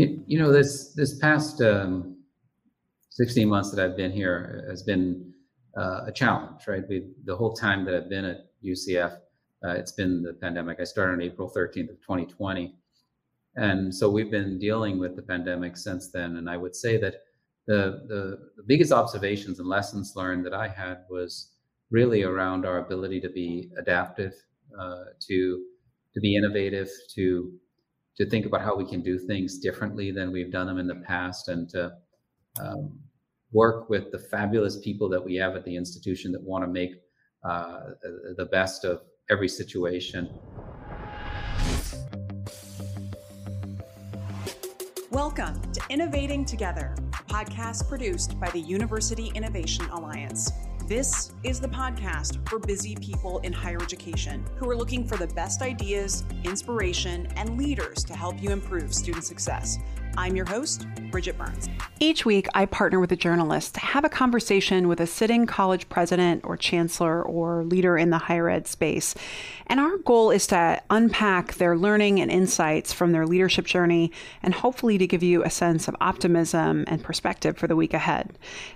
You, you know, this this past um, 16 months that I've been here has been uh, a challenge, right? We, the whole time that I've been at UCF, uh, it's been the pandemic. I started on April 13th of 2020. And so we've been dealing with the pandemic since then. And I would say that the, the, the biggest observations and lessons learned that I had was really around our ability to be adaptive, uh, to to be innovative, to to think about how we can do things differently than we've done them in the past, and to um, work with the fabulous people that we have at the institution that want to make uh, the best of every situation. Welcome to Innovating Together, a podcast produced by the University Innovation Alliance. This is the podcast for busy people in higher education who are looking for the best ideas, inspiration, and leaders to help you improve student success. I'm your host, Bridget Burns. Each week, I partner with a journalist to have a conversation with a sitting college president or chancellor or leader in the higher ed space. And our goal is to unpack their learning and insights from their leadership journey and hopefully to give you a sense of optimism and perspective for the week ahead.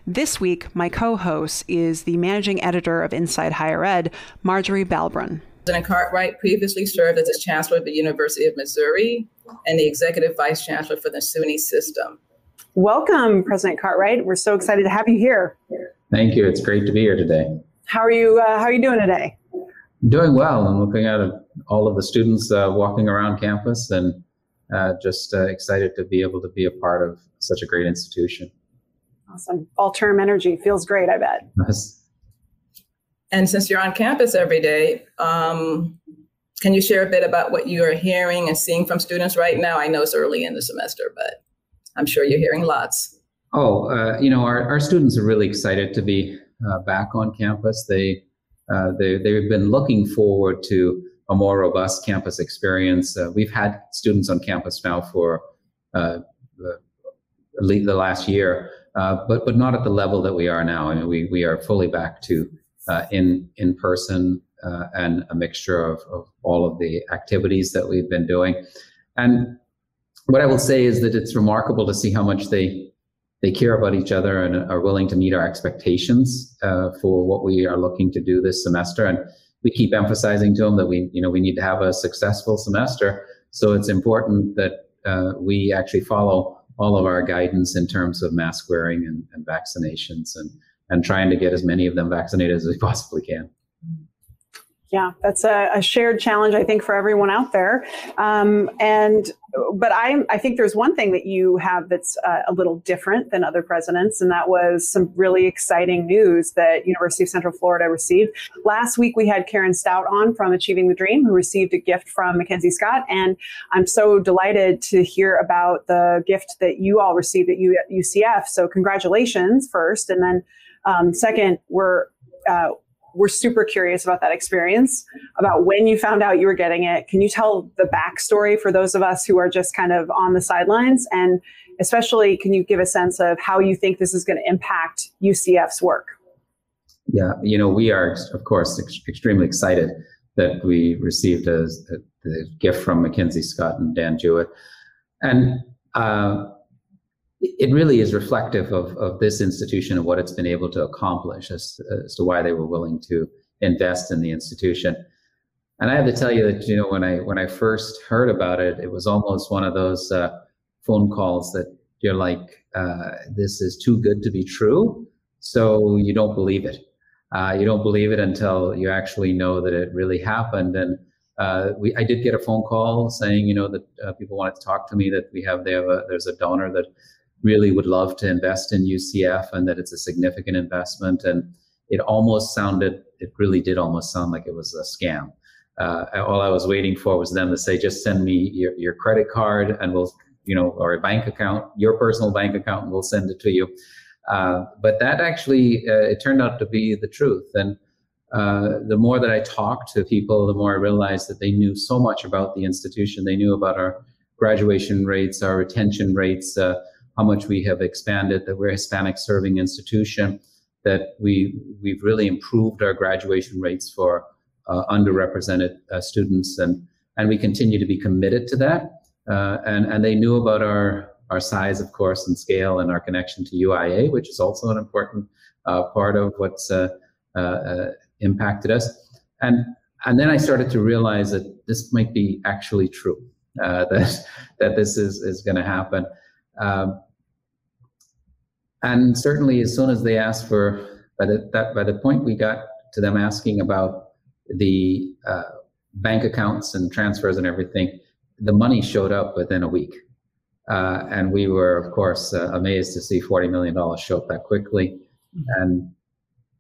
This week, my co host is the managing editor of Inside Higher Ed, Marjorie Valbrun. President Cartwright previously served as the chancellor of the University of Missouri and the executive vice chancellor for the SUNY system. Welcome, President Cartwright. We're so excited to have you here. Thank you. It's great to be here today. How are you? Uh, how are you doing today? Doing well. I'm looking at all of the students uh, walking around campus and uh, just uh, excited to be able to be a part of such a great institution. Awesome. Fall term energy feels great. I bet. Yes. And since you're on campus every day, um, can you share a bit about what you are hearing and seeing from students right now? I know it's early in the semester, but I'm sure you're hearing lots. Oh, uh, you know, our, our students are really excited to be uh, back on campus. They, uh, they, they've been looking forward to a more robust campus experience. Uh, we've had students on campus now for uh, the, the last year, uh, but, but not at the level that we are now. I mean, we, we are fully back to uh, in in person uh, and a mixture of, of all of the activities that we've been doing. And what I will say is that it's remarkable to see how much they they care about each other and are willing to meet our expectations uh, for what we are looking to do this semester. And we keep emphasizing to them that we you know we need to have a successful semester. So it's important that uh, we actually follow all of our guidance in terms of mask wearing and, and vaccinations and and trying to get as many of them vaccinated as we possibly can. Yeah, that's a, a shared challenge, I think, for everyone out there. Um, and but I, I think there's one thing that you have that's uh, a little different than other presidents, and that was some really exciting news that University of Central Florida received. Last week, we had Karen Stout on from Achieving the Dream, who received a gift from MacKenzie Scott, and I'm so delighted to hear about the gift that you all received at UCF. So congratulations first, and then um, second, we're uh, we're super curious about that experience, about when you found out you were getting it. Can you tell the backstory for those of us who are just kind of on the sidelines? And especially, can you give a sense of how you think this is going to impact UCF's work? Yeah, you know, we are, of course, ex- extremely excited that we received a, a, gift from MacKenzie Scott and Dan Jewett. And uh, it really is reflective of, of this institution and what it's been able to accomplish as, as to why they were willing to invest in the institution. And I have to tell you that you know when I when I first heard about it, it was almost one of those uh, phone calls that you're like, uh, "This is too good to be true," so you don't believe it. Uh, you don't believe it until you actually know that it really happened. And uh, we, I did get a phone call saying, you know, that uh, people wanted to talk to me. That we have, they have a, there's a donor that really would love to invest in UCF and that it's a significant investment. And it almost sounded, it really did almost sound like it was a scam. Uh, all I was waiting for was them to say, just send me your, your credit card and we'll, you know, or a bank account, your personal bank account, and we'll send it to you. Uh, but that actually, uh, it turned out to be the truth. And uh, the more that I talked to people, the more I realized that they knew so much about the institution. They knew about our graduation rates, our retention rates, uh, how much we have expanded, that we're a Hispanic serving institution, that we, we've really improved our graduation rates for uh, underrepresented uh, students. And, and we continue to be committed to that. Uh, and, and they knew about our, our size, of course, and scale, and our connection to UIA, which is also an important uh, part of what's uh, uh, uh, impacted us. And and then I started to realize that this might be actually true. that that this is is going to happen. Um, and certainly, as soon as they asked for, by the that by the point we got to them asking about the uh, bank accounts and transfers and everything, the money showed up within a week. Uh, and we were, of course, uh, amazed to see $40 million show up that quickly. And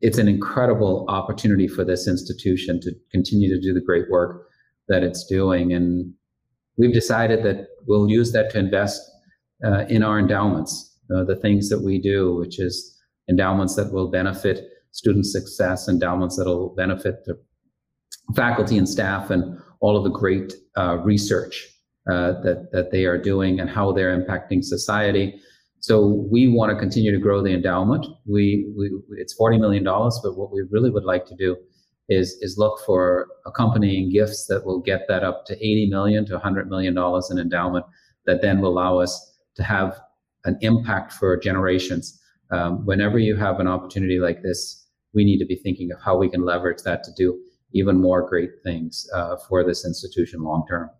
it's an incredible opportunity for this institution to continue to do the great work that it's doing. And we've decided that we'll use that to invest uh, in our endowments, uh, the things that we do, which is endowments that will benefit student success, endowments that will benefit the faculty and staff, and all of the great uh, research uh, that that they are doing and how they're impacting society. So we want to continue to grow the endowment. We, we it's forty million dollars, but what we really would like to do is is look for accompanying gifts that will get that up to eighty million to hundred million dollars in endowment that then will allow us to have an impact for generations. Um, whenever you have an opportunity like this, we need to be thinking of how we can leverage that to do even more great things uh, for this institution long term.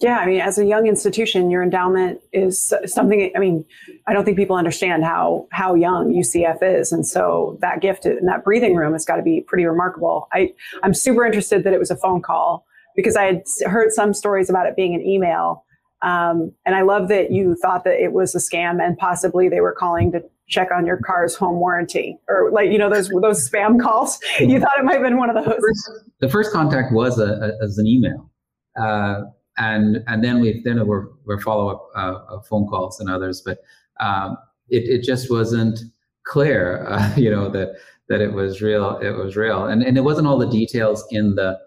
Yeah, I mean, as a young institution, your endowment is something. I mean, I don't think people understand how how young UCF is, and so that gift and that breathing room has got to be pretty remarkable. I I'm super interested that it was a phone call because I had heard some stories about it being an email, um, and I love that you thought that it was a scam and possibly they were calling to check on your car's home warranty or like you know those those spam calls. You thought it might have been one of those. The first, the first contact was a, a, as an email. Uh, and and then we then were were follow up uh, uh, phone calls and others, but um, it it just wasn't clear, uh, you know, that that it was real. It was real, and and it wasn't all the details in the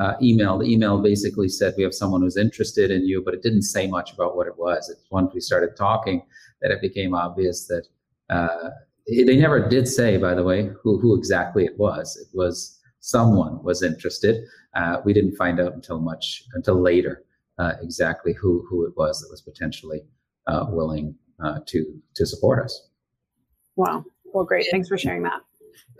uh, email. The email basically said we have someone who's interested in you, but it didn't say much about what it was. It's once we started talking that it became obvious that uh, they never did say, by the way, who who exactly it was. It was someone was interested. Uh, we didn't find out until much until later uh, exactly who who it was that was potentially uh, willing uh, to to support us. Wow. Well, great. Thanks for sharing that.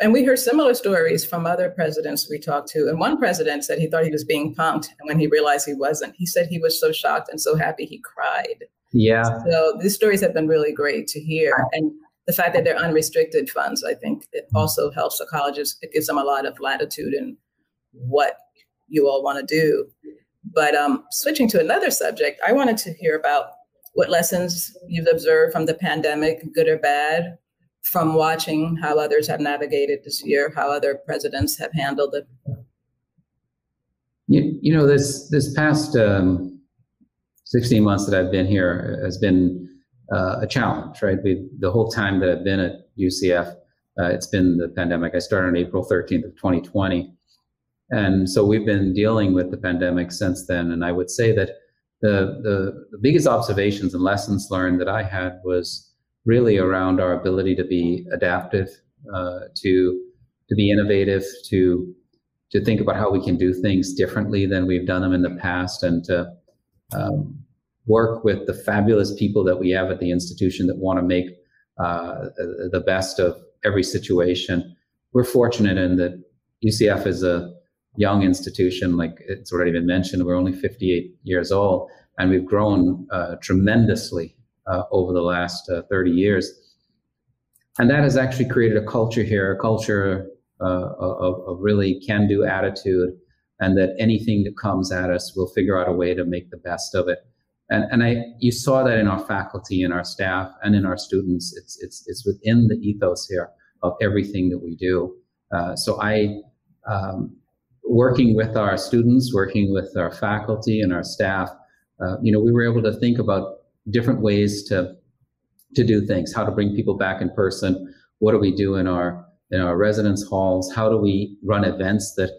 And we heard similar stories from other presidents we talked to. And one president said he thought he was being punked. And when he realized he wasn't, he said he was so shocked and so happy he cried. Yeah. So these stories have been really great to hear. And the fact that they're unrestricted funds, I think it also helps the colleges. It gives them a lot of latitude in what you all want to do. But um, switching to another subject, I wanted to hear about what lessons you've observed from the pandemic, good or bad, from watching how others have navigated this year, how other presidents have handled it. You, you know, this this past um, 16 months that I've been here has been uh, a challenge, right? We, the whole time that I've been at UCF, uh, it's been the pandemic. I started on April 13th of 2020. And so we've been dealing with the pandemic since then. And I would say that the, the, the biggest observations and lessons learned that I had was really around our ability to be adaptive, uh, to to be innovative, to to think about how we can do things differently than we've done them in the past, and to um, work with the fabulous people that we have at the institution that want to make uh, the best of every situation. We're fortunate in that UCF is a young institution, like it's already been mentioned, we're only 58 years old, and we've grown uh, tremendously uh, over the last uh, 30 years. And that has actually created a culture here, a culture uh, of, of really can do attitude, and that anything that comes at us, we'll figure out a way to make the best of it. And, and I, you saw that in our faculty, in our staff, and in our students. It's, it's, it's within the ethos here of everything that we do. Uh, so I, um, working with our students, working with our faculty and our staff, uh, you know, we were able to think about different ways to to do things. How to bring people back in person? What do we do in our in our residence halls? How do we run events that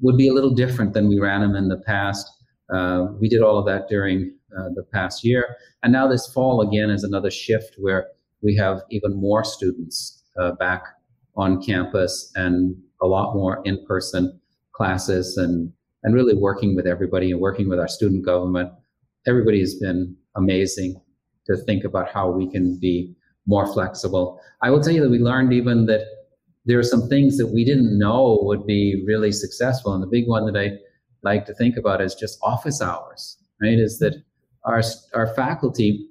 would be a little different than we ran them in the past? Uh, we did all of that during uh, the past year, and now this fall again is another shift where we have even more students uh, back on campus and a lot more in person classes and and really working with everybody and working with our student government. Everybody has been amazing to think about how we can be more flexible. I will tell you that we learned even that there are some things that we didn't know would be really successful. And the big one that I like to think about is just office hours, right? Is that our, our faculty,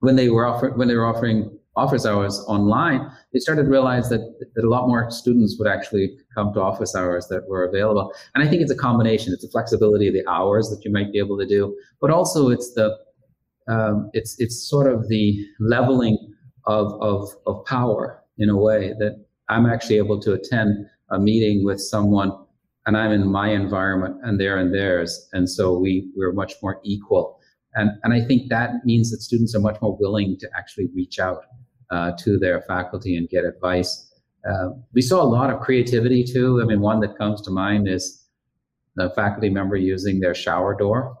when they were offer, when they were offering office hours online, they started to realize that, that a lot more students would actually come to office hours that were available. And I think it's a combination. It's the flexibility of the hours that you might be able to do, but also it's the um, it's it's sort of the leveling of, of of power in a way that I'm actually able to attend a meeting with someone and I'm in my environment and they're in theirs. And so we, we're much more equal. And, and I think that means that students are much more willing to actually reach out uh, to their faculty and get advice. Uh, we saw a lot of creativity too. I mean, one that comes to mind is the faculty member using their shower door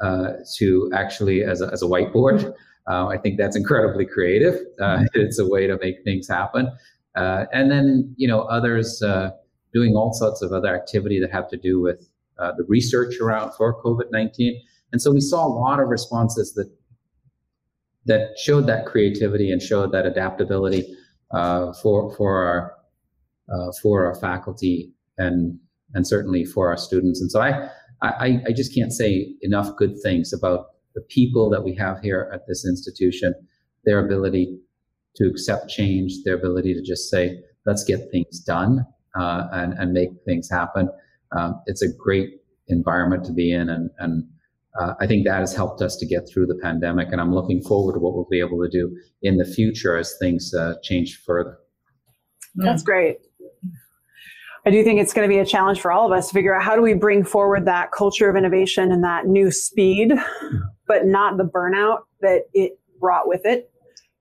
uh, to actually as a, as a whiteboard. Uh, I think that's incredibly creative. Uh, it's a way to make things happen. Uh, and then, you know, others uh, doing all sorts of other activity that have to do with uh, the research around for COVID-19. And so we saw a lot of responses that that showed that creativity and showed that adaptability uh, for for our uh, for our faculty and and certainly for our students. And so I, I I just can't say enough good things about the people that we have here at this institution, their ability to accept change, their ability to just say, let's get things done uh, and, and make things happen. Um, it's a great environment to be in. And, and uh, I think that has helped us to get through the pandemic. And I'm looking forward to what we'll be able to do in the future as things uh, change further. That's great. I do think it's going to be a challenge for all of us to figure out how do we bring forward that culture of innovation and that new speed, but not the burnout that it brought with it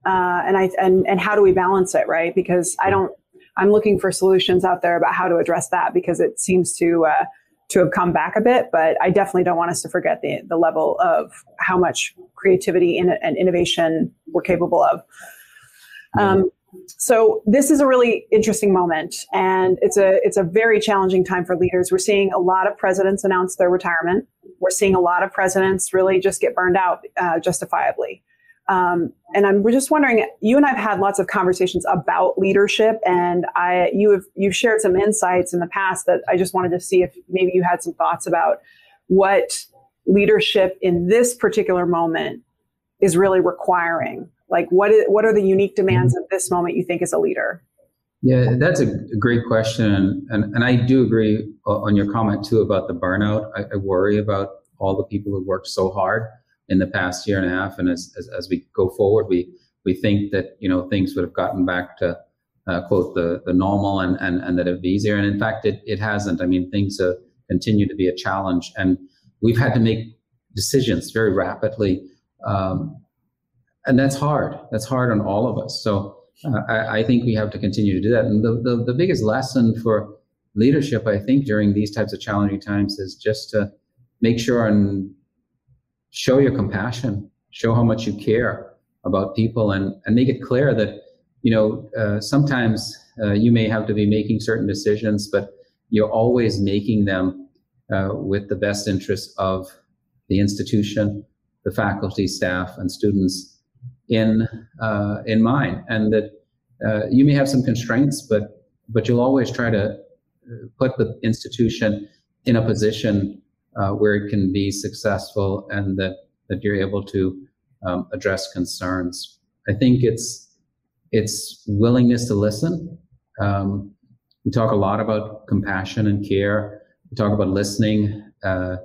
uh, and I and and how do we balance it, right? Because I don't. I'm looking for solutions out there about how to address that because it seems to uh, to have come back a bit. But I definitely don't want us to forget the the level of how much creativity and, and innovation we're capable of. Um, so this is a really interesting moment, and it's a it's a very challenging time for leaders. We're seeing a lot of presidents announce their retirement. We're seeing a lot of presidents really just get burned out uh, justifiably. Um, and I'm just wondering, you and I've had lots of conversations about leadership, and I you have you've shared some insights in the past that I just wanted to see if maybe you had some thoughts about what leadership in this particular moment is really requiring. Like, what is, what are the unique demands of this moment you think as a leader? Yeah, that's a great question, and and I do agree on your comment too about the burnout. I, I worry about all the people who worked so hard in the past year and a half. And as, as, as we go forward, we, we think that, you know, things would have gotten back to, uh, quote, the, the normal and, and, and that it'd be easier. And in fact, it, it hasn't. I mean, things uh, continue to be a challenge. And we've had to make decisions very rapidly. Um, and that's hard. That's hard on all of us. So uh, I, I, think we have to continue to do that. And the, the, the biggest lesson for leadership, I think, during these types of challenging times is just to make sure and show your compassion, show how much you care about people, and and make it clear that you know uh, sometimes uh, you may have to be making certain decisions, but you're always making them uh, with the best interest of the institution, the faculty, staff, and students in uh, in mind, and that uh, you may have some constraints, but but you'll always try to uh, put the institution in a position uh, where it can be successful and that, that you're able to um, address concerns. I think it's it's willingness to listen. Um, we talk a lot about compassion and care. We talk about listening. Uh,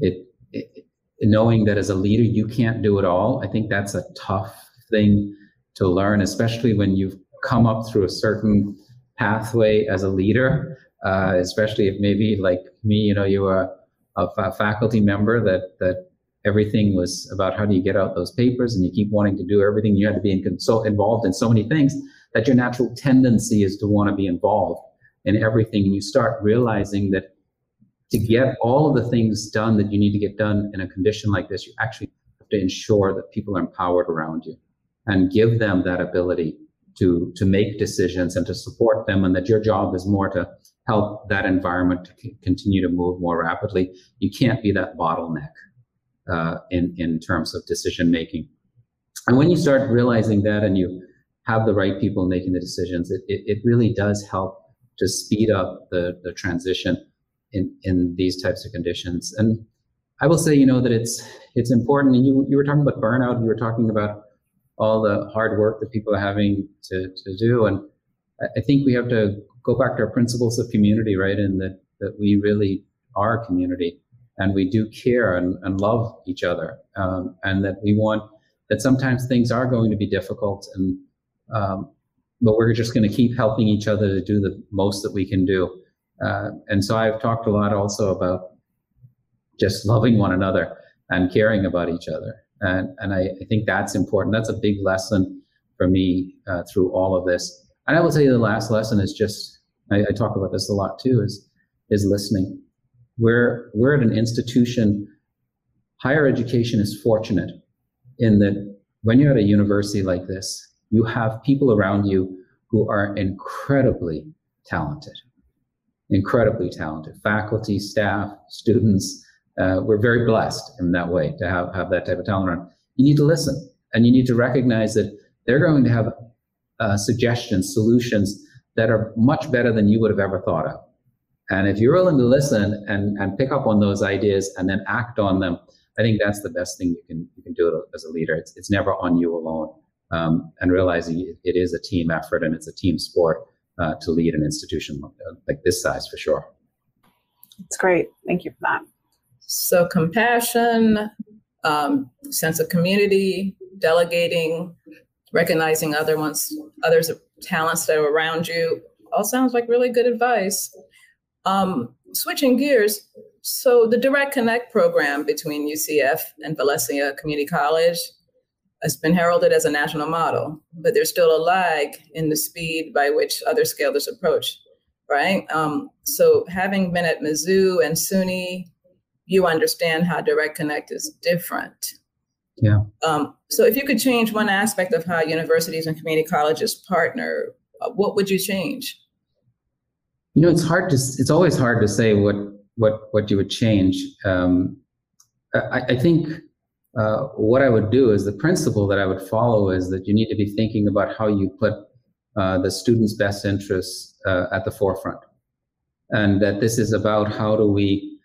it, it, knowing that as a leader you can't do it all. I think that's a tough thing to learn, especially when you've come up through a certain pathway as a leader. Uh, especially if maybe like me, you know, you were of a faculty member that that everything was about how do you get out those papers and you keep wanting to do everything you had to be in consult, involved in so many things that your natural tendency is to want to be involved in everything and you start realizing that to get all of the things done that you need to get done in a condition like this you actually have to ensure that people are empowered around you and give them that ability to to make decisions and to support them and that your job is more to help that environment to continue to move more rapidly. You can't be that bottleneck uh, in in terms of decision making. and when you start realizing that and you have the right people making the decisions, it, it, it really does help to speed up the, the transition in, in these types of conditions. And I will say, you know, that it's it's important. And you you were talking about burnout. You were talking about all the hard work that people are having to, to do. And I think we have to go back to our principles of community, right? And that, that we really are a community and we do care and, and love each other. Um, and that we want that sometimes things are going to be difficult and um, but we're just going to keep helping each other to do the most that we can do. Uh, and so I've talked a lot also about just loving one another and caring about each other. And, and I, I think that's important. That's a big lesson for me uh, through all of this. And I will tell you the last lesson is just, I, I talk about this a lot too, is, is listening. We're, we're at an institution, higher education is fortunate in that when you're at a university like this, you have people around you who are incredibly talented, incredibly talented faculty, staff, students. Uh, we're very blessed in that way to have, have that type of talent around. You need to listen and you need to recognize that they're going to have uh, suggestions, solutions that are much better than you would have ever thought of. And if you're willing to listen and, and pick up on those ideas and then act on them, I think that's the best thing you can you can do as a leader. It's it's never on you alone um, and realizing it is a team effort and it's a team sport uh, to lead an institution like this size for sure. It's great. Thank you for that. So, compassion, um, sense of community, delegating, recognizing other ones, others' talents that are around you, all sounds like really good advice. Um, switching gears, so the Direct Connect program between UCF and Valencia Community College has been heralded as a national model, but there's still a lag in the speed by which others scale this approach, right? Um, so having been at Mizzou and SUNY, you understand how Direct Connect is different. Yeah. Um, so if you could change one aspect of how universities and community colleges partner, uh, what would you change? You know, it's hard to. It's always hard to say what what what you would change. Um, I, I think uh, what I would do is the principle that I would follow is that you need to be thinking about how you put uh, the student's best interests uh, at the forefront. And that this is about how do we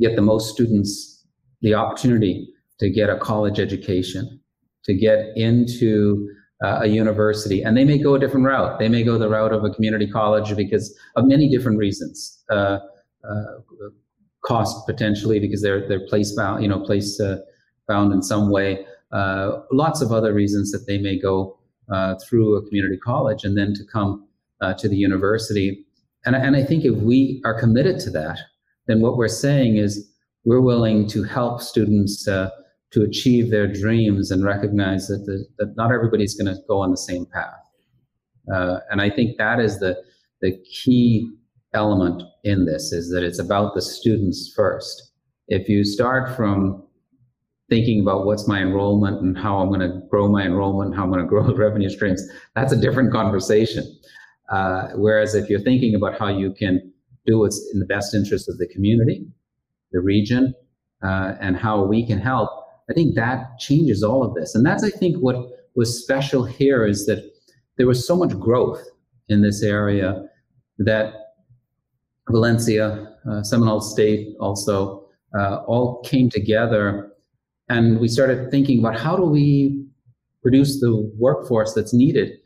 get the most students the opportunity to get a college education, to get into uh, a university. And they may go a different route. They may go the route of a community college because of many different reasons. Uh, cost potentially because they're they're place you know, place found in some way. Uh, lots of other reasons that they may go uh, through a community college and then to come uh, to the university. And, and I think if we are committed to that, then what we're saying is we're willing to help students uh, to achieve their dreams and recognize that, the, that not everybody's going to go on the same path. Uh, and I think that is the, the key element in this is that it's about the students first. If you start from thinking about what's my enrollment and how I'm going to grow my enrollment, how I'm going to grow the revenue streams, that's a different conversation. Uh, whereas if you're thinking about how you can do what's in the best interest of the community, the region, uh, and how we can help, I think that changes all of this. And that's, I think, what was special here is that there was so much growth in this area that Valencia, uh, Seminole State also, uh, all came together and we started thinking about how do we produce the workforce that's needed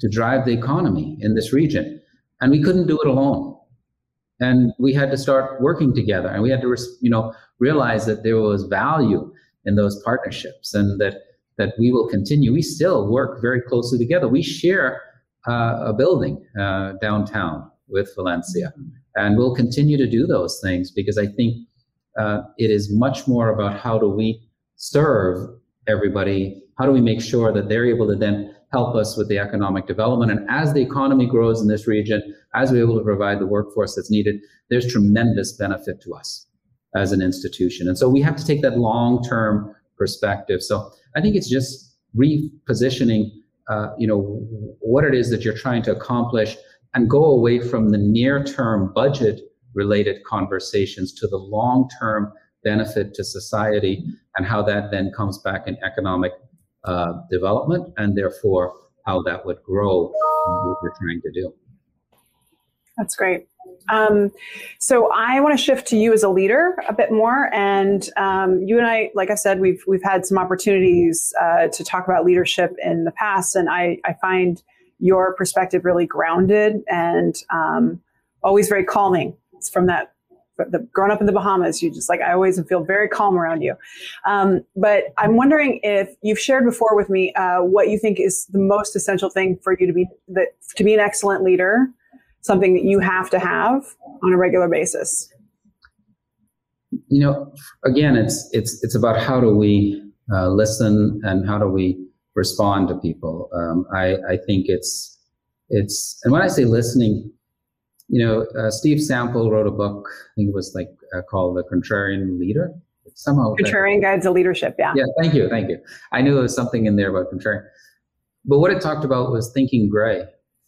to drive the economy in this region. And we couldn't do it alone. And we had to start working together and we had to, you know, realize that there was value in those partnerships and that, that we will continue. We still work very closely together. We share uh, a building uh, downtown with Valencia and we'll continue to do those things because I think uh, it is much more about how do we serve everybody? How do we make sure that they're able to then help us with the economic development? And as the economy grows in this region, as we're able to provide the workforce that's needed, there's tremendous benefit to us as an institution. And so we have to take that long term perspective. So I think it's just repositioning, uh, you know, what it is that you're trying to accomplish and go away from the near term budget related conversations to the long term benefit to society and how that then comes back in economic uh, development and therefore how that would grow what we're trying to do. That's great. Um, so I want to shift to you as a leader a bit more, and um, you and I, like I said, we've we've had some opportunities uh, to talk about leadership in the past, and I I find your perspective really grounded and um, always very calming. It's from that the, growing up in the Bahamas, you just like I always feel very calm around you. Um, but I'm wondering if you've shared before with me uh, what you think is the most essential thing for you to be that to be an excellent leader, something that you have to have on a regular basis. You know, again, it's it's it's about how do we uh, listen and how do we respond to people. Um, I I think it's it's and when I say listening, you know, uh, Steve Sample wrote a book. I think it was like uh, called The Contrarian Leader. Somehow Contrarian Guide to Leadership. Yeah. Yeah. Thank you. Thank you. I knew there was something in there about contrarian, but what it talked about was thinking gray,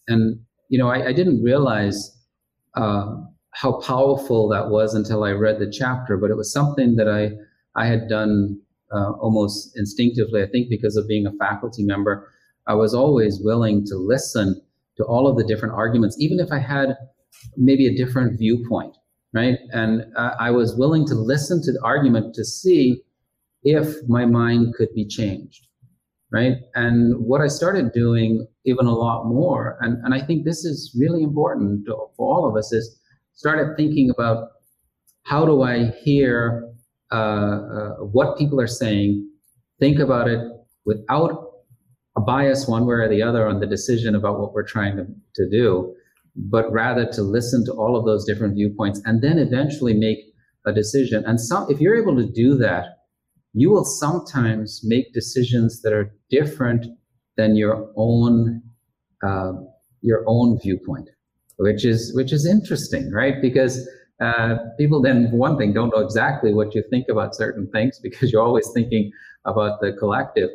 and you know, I, I didn't realize uh, how powerful that was until I read the chapter. But it was something that I I had done uh, almost instinctively. I think because of being a faculty member, I was always willing to listen to all of the different arguments, even if I had maybe a different viewpoint, right? And uh, I was willing to listen to the argument to see if my mind could be changed, right? And what I started doing even a lot more, and, and I think this is really important to, for all of us, is started thinking about how do I hear uh, uh, what people are saying, think about it without a bias one way or the other on the decision about what we're trying to, to do, but rather to listen to all of those different viewpoints and then eventually make a decision. And some, if you're able to do that, you will sometimes make decisions that are different than your own uh, your own viewpoint, which is which is interesting, right? Because uh, people then one thing don't know exactly what you think about certain things because you're always thinking about the collective.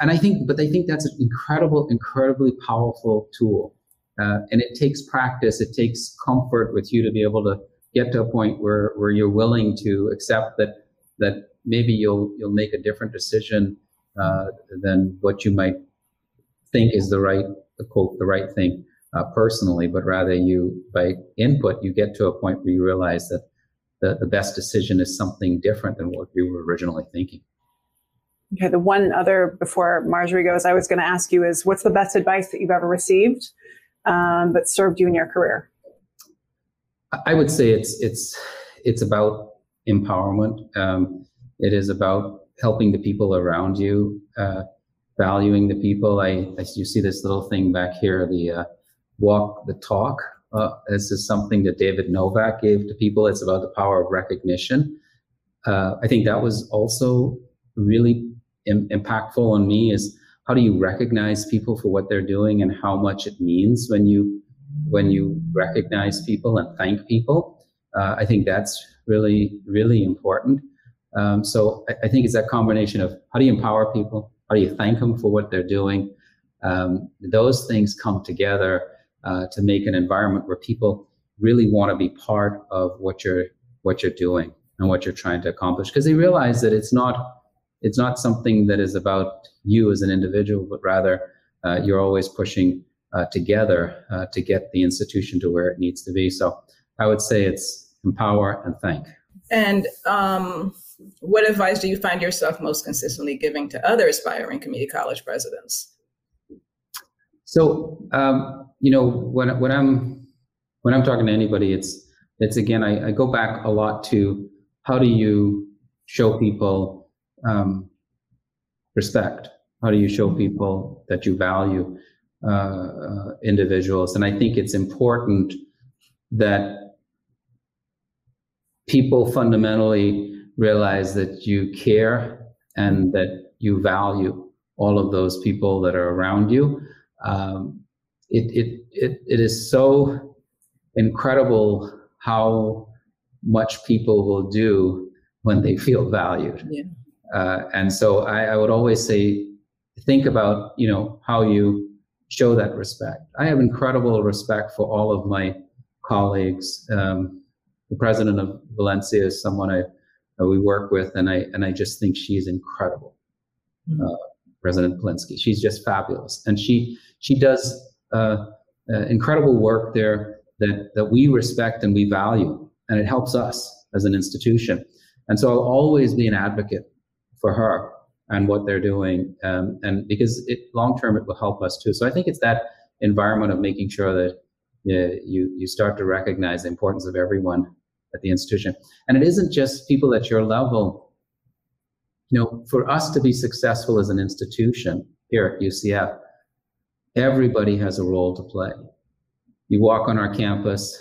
And I think, but I think that's an incredible, incredibly powerful tool uh, and it takes practice, it takes comfort with you to be able to get to a point where, where you're willing to accept that that maybe you'll you'll make a different decision uh, than what you might think is the right the quote the right thing uh, personally, but rather you by input you get to a point where you realize that the, the best decision is something different than what you were originally thinking. Okay, the one other before Marjorie goes, I was going to ask you is what's the best advice that you've ever received um, that served you in your career? I would say it's it's it's about empowerment. Um, it is about helping the people around you, uh, valuing the people. I, I, you see this little thing back here, the uh, walk the talk. Uh, this is something that David Novak gave to people. It's about the power of recognition. Uh, I think that was also really Im- impactful on me. Is how do you recognize people for what they're doing and how much it means when you when you recognize people and thank people? Uh, i think that's really really important. Um, so I, I, think it's that combination of how do you empower people? How do you thank them for what they're doing? Um, those things come together uh, to make an environment where people really want to be part of what you're what you're doing and what you're trying to accomplish because they realize that it's not it's not something that is about you as an individual, but rather uh, you're always pushing uh, together uh, to get the institution to where it needs to be. So I would say it's empower and thank. And um, what advice do you find yourself most consistently giving to other aspiring community college presidents? So um, you know when when I'm when I'm talking to anybody, it's it's again I, I go back a lot to how do you show people um, respect? How do you show people that you value uh, uh, individuals? And I think it's important that people fundamentally realize that you care and that you value all of those people that are around you. Um, it, it, it, it is so incredible how much people will do when they feel valued. Yeah. Uh, and so I, I, would always say, think about you know how you show that respect. I have incredible respect for all of my colleagues. Um, the president of Valencia is someone I uh, we work with, and I and I just think she's incredible. Mm-hmm. Uh, President Plinske. She's just fabulous, and she she does uh, uh, incredible work there that that we respect and we value, and it helps us as an institution. And so I'll always be an advocate for her and what they're doing, um, and because it long term it will help us too. So I think it's that environment of making sure that you you start to recognize the importance of everyone at the institution, and it isn't just people at your level. You know, for us to be successful as an institution here at UCF, everybody has a role to play. You walk on our campus,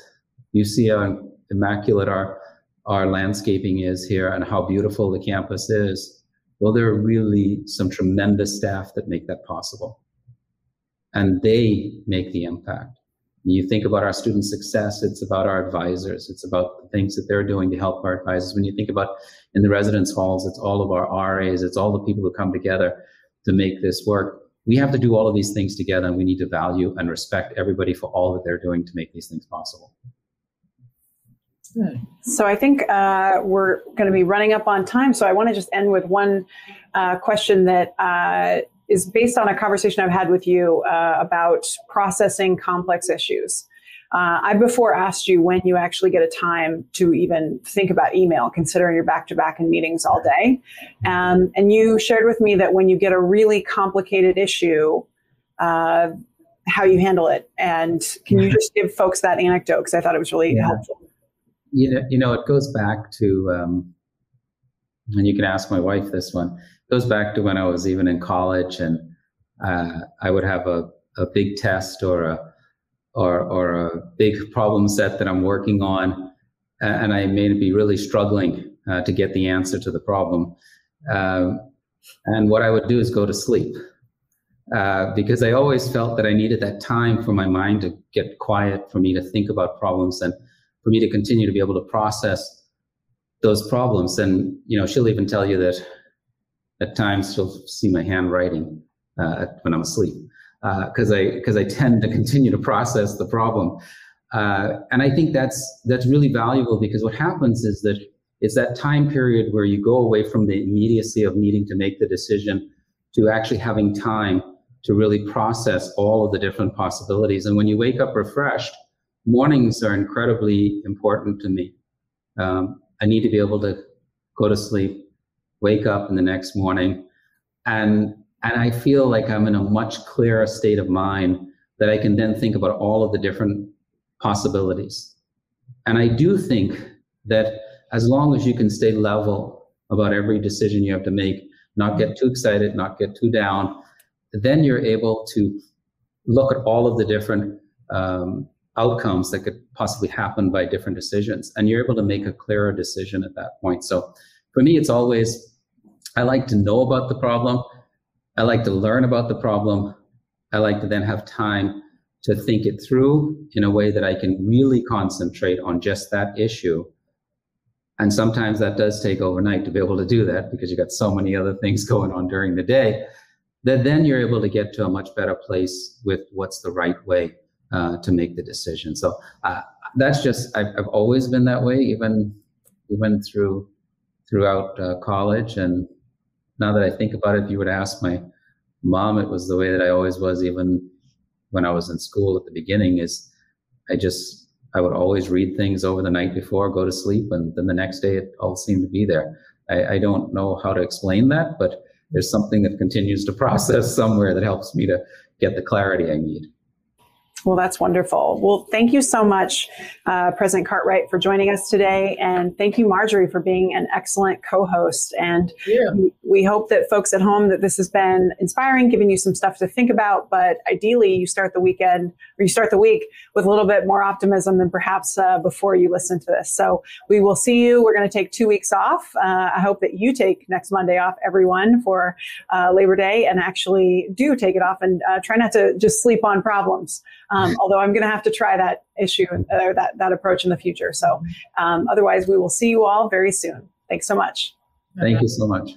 you see how immaculate our our landscaping is here and how beautiful the campus is. Well, there are really some tremendous staff that make that possible. And they make the impact. When you think about our student success, it's about our advisors. It's about the things that they're doing to help our advisors. When you think about in the residence halls, it's all of our RAs, it's all the people who come together to make this work. We have to do all of these things together and we need to value and respect everybody for all that they're doing to make these things possible. So I think uh, we're going to be running up on time. So I want to just end with one uh, question that uh, is based on a conversation I've had with you uh, about processing complex issues. Uh, I before asked you when you actually get a time to even think about email, considering you're back to back in meetings all day. Um, and you shared with me that when you get a really complicated issue, uh, how you handle it. And can you just give folks that anecdote? Because I thought it was really yeah. helpful you know, you know, it goes back to, um, and you can ask my wife this one. Goes back to when I was even in college, and uh, I would have a, a big test or a or or a big problem set that I'm working on, and I may be really struggling uh, to get the answer to the problem. Um, and what I would do is go to sleep. Uh, because I always felt that I needed that time for my mind to get quiet, for me to think about problems. And for me to continue to be able to process those problems. And you know, she'll even tell you that at times she'll see my handwriting uh, when I'm asleep because uh, I because I tend to continue to process the problem. Uh, and I think that's that's really valuable because what happens is that it's that time period where you go away from the immediacy of needing to make the decision to actually having time to really process all of the different possibilities. And when you wake up refreshed, mornings are incredibly important to me. Um, I need to be able to go to sleep, wake up in the next morning, and and I feel like I'm in a much clearer state of mind that I can then think about all of the different possibilities. And I do think that as long as you can stay level about every decision you have to make, not get too excited, not get too down, then you're able to look at all of the different um, outcomes that could possibly happen by different decisions. And you're able to make a clearer decision at that point. So for me, it's always, I like to know about the problem. I like to learn about the problem. I like to then have time to think it through in a way that I can really concentrate on just that issue. And sometimes that does take overnight to be able to do that because you've got so many other things going on during the day that then you're able to get to a much better place with what's the right way uh, to make the decision. So uh, that's just I've, I've, always been that way, even even through throughout uh, college. And now that I think about it, if you would ask my mom, it was the way that I always was, even when I was in school at the beginning. Is I just I would always read things over the night before, go to sleep, and then the next day it all seemed to be there. I, I don't know how to explain that, but there's something that continues to process somewhere that helps me to get the clarity I need. Well, that's wonderful. Well, thank you so much, uh, President Cartwright, for joining us today. And thank you, Marjorie, for being an excellent co host. And yeah. we hope that folks at home that this has been inspiring, giving you some stuff to think about. But ideally, you start the weekend or you start the week with a little bit more optimism than perhaps uh, before you listen to this. So we will see you. We're going to take two weeks off. Uh, I hope that you take next Monday off, everyone, for uh, Labor Day and actually do take it off and uh, try not to just sleep on problems. Um, although I'm going to have to try that issue or that, that approach in the future. So um, otherwise, we will see you all very soon. Thanks so much. Thank you so much.